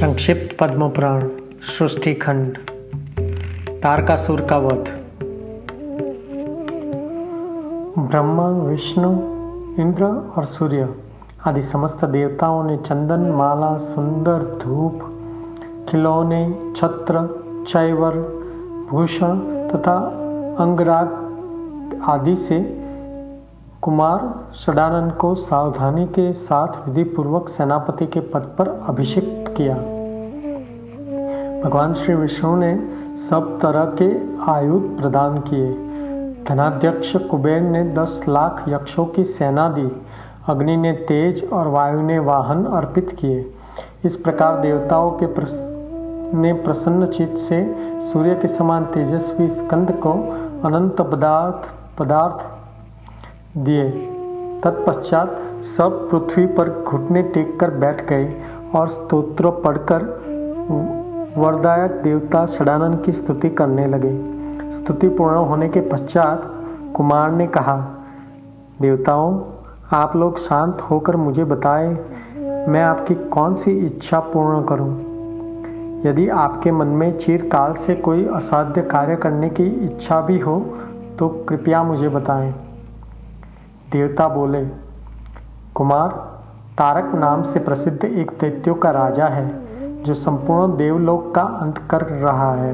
संक्षिप्त पद्म पुराण सृष्टि खंड तारकासुर का वध। ब्रह्मा, विष्णु, इंद्र और सूर्य आदि समस्त देवताओं ने चंदन, माला, सुंदर धूप, खिलौने, छत्र, चैवर, भूषण तथा अंगराग आदि से कुमार षडानंद को सावधानी के साथ विधि पूर्वक सेनापति के पद पर किया। भगवान श्री विष्णु ने सब तरह के आयुध प्रदान किए। धनाध्यक्ष कुबेर ने दस लाख यक्षों की सेना दी। अग्नि ने तेज और वायु ने वाहन अर्पित किए। इस प्रकार देवताओं के प्रस, ने प्रसन्न चित्त से सूर्य के समान तेजस्वी स्कंद को अनंत पदार्थ पदार्थ दिए। तत्पश्चात सब पृथ्वी पर घुटने टेक कर बैठ गए और स्तोत्र पढ़कर वरदायक देवता षडानंद की स्तुति करने लगे स्तुति पूर्ण होने के पश्चात कुमार ने कहा, देवताओं, आप लोग शांत होकर मुझे बताएँ, मैं आपकी कौन सी इच्छा पूर्ण करूँ? यदि आपके मन में चिरकाल से कोई असाध्य कार्य करने की इच्छा भी हो तो कृपया मुझे बताएँ देवता बोले, कुमार तारक नाम से प्रसिद्ध एक दैत्यों का राजा है, जो संपूर्ण देवलोक का अंत कर रहा है।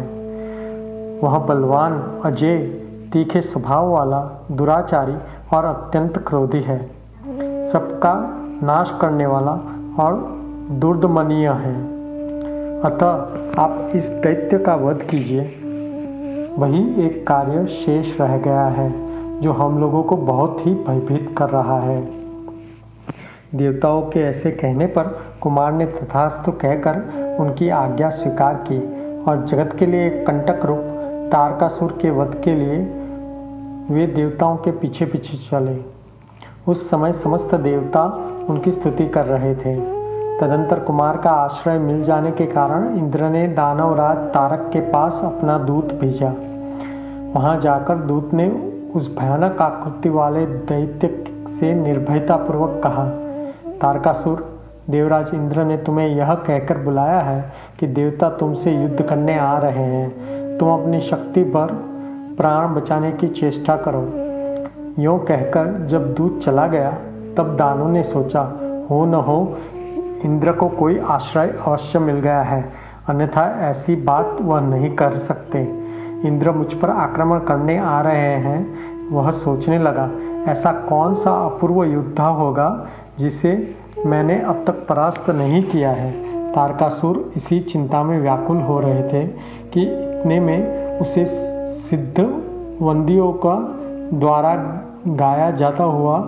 वह बलवान, अजय, तीखे स्वभाव वाला, दुराचारी और अत्यंत क्रोधी है। सबका नाश करने वाला और दुर्दमनीय है। अतः आप इस दैत्य का वध कीजिए। वही एक कार्य शेष रह गया है, जो हम लोगों को बहुत ही भयभीत कर रहा है। देवताओं के ऐसे कहने पर कुमार ने तथास्तु कहकर उनकी आज्ञा स्वीकार की और जगत के लिए एक कंटक रूप तारकासुर के वध के लिए वे देवताओं के पीछे पीछे चले। उस समय समस्त देवता उनकी स्तुति कर रहे थे। तदंतर कुमार का आश्रय मिल जाने के कारण इंद्र ने दानवराज तारक के पास अपना दूत भेजा। वहाँ जाकर दूत ने उस भयानक आकृति वाले दैत्य से निर्भयतापूर्वक कहा तारकासुर, देवराज इंद्र ने तुम्हें यह कहकर बुलाया है कि देवता तुमसे युद्ध करने आ रहे हैं। तुम अपनी शक्ति पर प्राण बचाने की चेष्टा करो। यूँ कहकर जब दूध चला गया, तब दानों ने सोचा, हो न हो, इंद्र को कोई आश्रय अवश्य मिल गया है, अन्यथा ऐसी बात वह नहीं कर सकते। इंद्र मुझ पर आक्रमण करने आ रहे हैं, वह सोचने लगा, ऐसा कौन सा अपूर्व योद्धा होगा जिसे मैंने अब तक परास्त नहीं किया है। तारकासुर इसी चिंता में व्याकुल हो रहे थे कि इतने में उसे सिद्ध वंदियों का द्वारा गाया जाता हुआ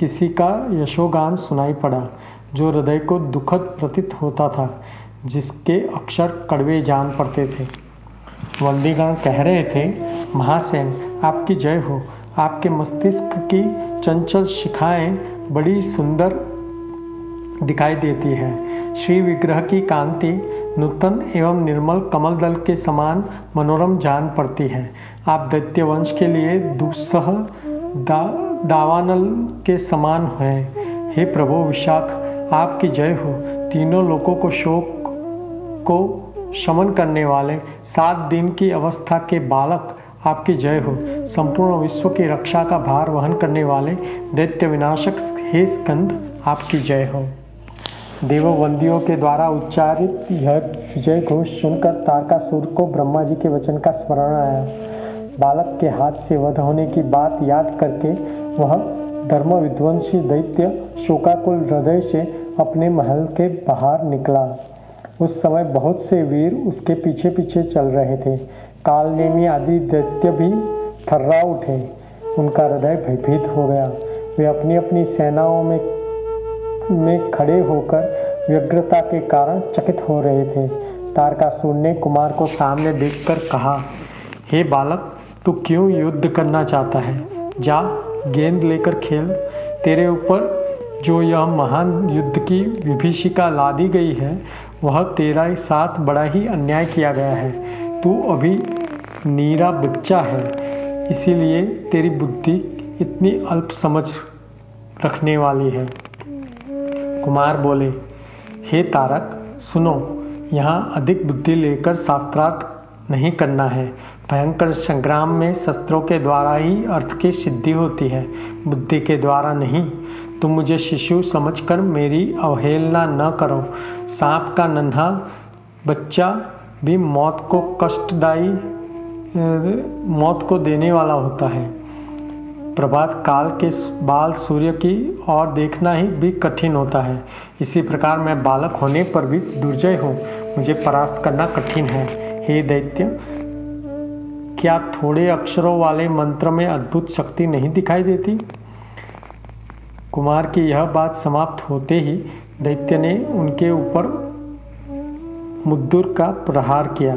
किसी का यशोगान सुनाई पड़ा, जो हृदय को दुखद प्रतीत होता था, जिसके अक्षर कड़वे जान पड़ते थे। वल्दीगण कह रहे थे, महासेन, आपकी जय हो। आपके मस्तिष्क की चंचल शिखाएँ बड़ी सुंदर दिखाई देती है। श्री विग्रह की कांति नूतन एवं निर्मल कमल दल के समान मनोरम जान पड़ती है। आप दैत्य वंश के लिए दुस्सह दा, दावानल के समान हैं। हे प्रभु विशाख आपकी जय हो। तीनों लोगों को शोक को शमन करने वाले सात दिन की अवस्था के बालक आपकी जय हो। संपूर्ण विश्व की रक्षा का भार वहन करने वाले दैत्य विनाशक हे स्कंद, आपकी जय हो। देववंदियों के द्वारा उच्चारित यह विजय घोष सुनकर तारकासुर को ब्रह्मा जी के वचन का स्मरण आया। बालक के हाथ से वध होने की बात याद करके वह धर्म विध्वंसी दैत्य शोकाकुल हृदय से अपने महल के बाहर निकला। उस समय बहुत से वीर उसके पीछे पीछे चल रहे थे। कालनेमी आदि दैत्य भी थर्रा उठे। उनका हृदय भयभीत हो गया। वे अपनी अपनी सेनाओं में में खड़े होकर व्यग्रता के कारण चकित हो रहे थे। तारकासुर ने कुमार को सामने देखकर कहा, हे बालक, तू क्यों युद्ध करना चाहता है? जा, गेंद लेकर खेल। तेरे ऊपर जो यह महान युद्ध की विभीषिका ला दी गई है, वह तेरा साथ बड़ा ही अन्याय किया गया है। तू अभी नीरा बच्चा है। इसीलिए तेरी बुद्धि इतनी अल्प समझ रखने वाली है। कुमार बोले, हे तारक, सुनो, यहाँ अधिक बुद्धि लेकर शास्त्रार्थ नहीं करना है। भयंकर संग्राम में शस्त्रों के द्वारा ही अर्थ की सिद्धि होती है। बुद्धि के द्वारा नहीं, तुम मुझे शिशु समझकर मेरी अवहेलना न करो। सांप का नन्हा बच्चा भी मौत को कष्टदायी मौत को देने वाला होता है। प्रभात काल के बाल सूर्य की ओर देखना ही भी कठिन होता है। इसी प्रकार मैं बालक होने पर भी दुर्जय हूँ। मुझे परास्त करना कठिन है। हे दैत्य, क्या थोड़े अक्षरों वाले मंत्र में अद्भुत शक्ति नहीं दिखाई देती? कुमार की यह बात समाप्त होते ही दैत्य ने उनके ऊपर मुद्दुर का प्रहार किया।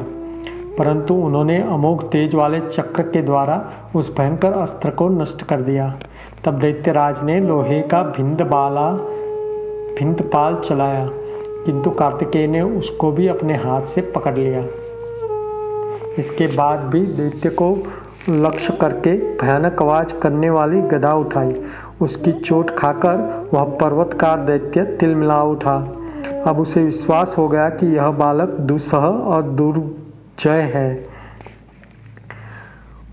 परंतु उन्होंने अमोघ तेज वाले चक्र के द्वारा उस भयंकर अस्त्र को नष्ट कर दिया। तब दैत्यराज ने लोहे का भिंद बाला, भिंद पाल चलाया, किंतु कार्तिकेय ने उसको भी अपने हाथ से पकड़ लिया। इसके बाद भी दैत्य को लक्ष्य करके भयानक आवाज़ करने वाली गदा उठाई। उसकी चोट खाकर वह पर्वतकार दैत्य तिलमिला उठा। अब उसे विश्वास हो गया कि यह बालक दुस्सह और दूर जय है।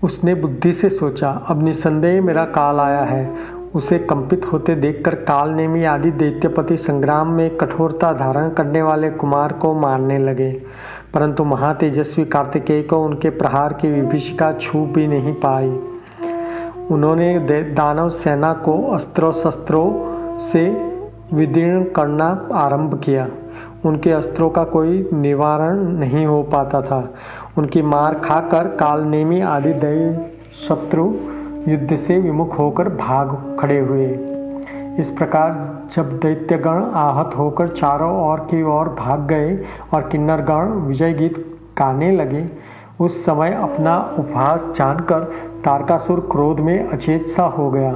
उसने बुद्धि से सोचा, अब निसंदेह मेरा काल आया है। उसे कंपित होते देखकर काल नेमी आदि दैत्यपति संग्राम में कठोरता धारण करने वाले कुमार को मारने लगे। परंतु महातेजस्वी कार्तिकेय को उनके प्रहार की विभीषिका छू भी नहीं पाई। उन्होंने दानव सेना को अस्त्रों शस्त्रों से विदीर्ण करना आरंभ किया। उनके अस्त्रों का कोई निवारण नहीं हो पाता था। उनकी मार खाकर कालनेमी आदि दैव शत्रु युद्ध से विमुख होकर भाग खड़े हुए। इस प्रकार जब दैत्यगण आहत होकर चारों ओर की ओर भाग गए और किन्नरगण विजय गीत गाने लगे, उस समय अपना उपहास जानकर तारकासुर क्रोध में अचेत सा हो गया।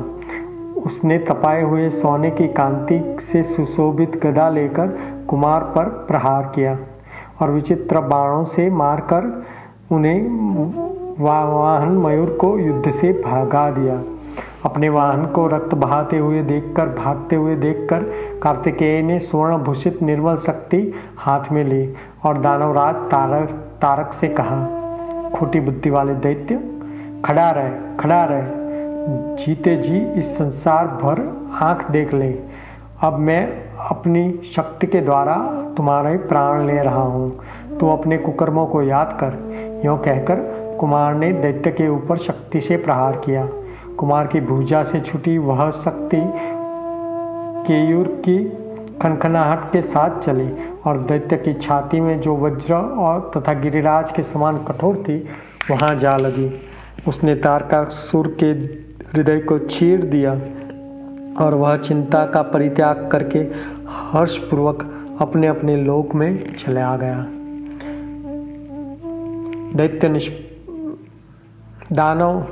उसने तपाए हुए सोने की कांति से सुशोभित गदा लेकर कुमार पर प्रहार किया और विचित्र बाणों से मारकर उन्हें वाहन मयूर को युद्ध से भागा दिया। अपने वाहन को रक्त बहाते हुए देखकर, भागते हुए देखकर कार्तिकेय ने स्वर्ण भूषित निर्मल शक्ति हाथ में ली और दानवराज तारक तारक से कहा, खोटी बुद्धि वाले दैत्य, खड़ा रहे खड़ा रहे। जीते जी इस संसार भर आँख देख ले। अब मैं अपनी शक्ति के द्वारा तुम्हारे प्राण ले रहा हूँ। तू अपने कुकर्मों को याद कर। यों कहकर कुमार ने दैत्य के ऊपर शक्ति से प्रहार किया। कुमार की भूजा से छुटी वह शक्ति केयूर की खनखनाहट के साथ चली और दैत्य की छाती में जो वज्र और तथा गिरिराज के समान कठोर थी, वहाँ जा लगी। उसने तारका सुर के हृदय को चीर दिया और वह चिंता का परित्याग करके हर्षपूर्वक अपने अपने लोक में चले आ गया। दैत्य निष्प दानव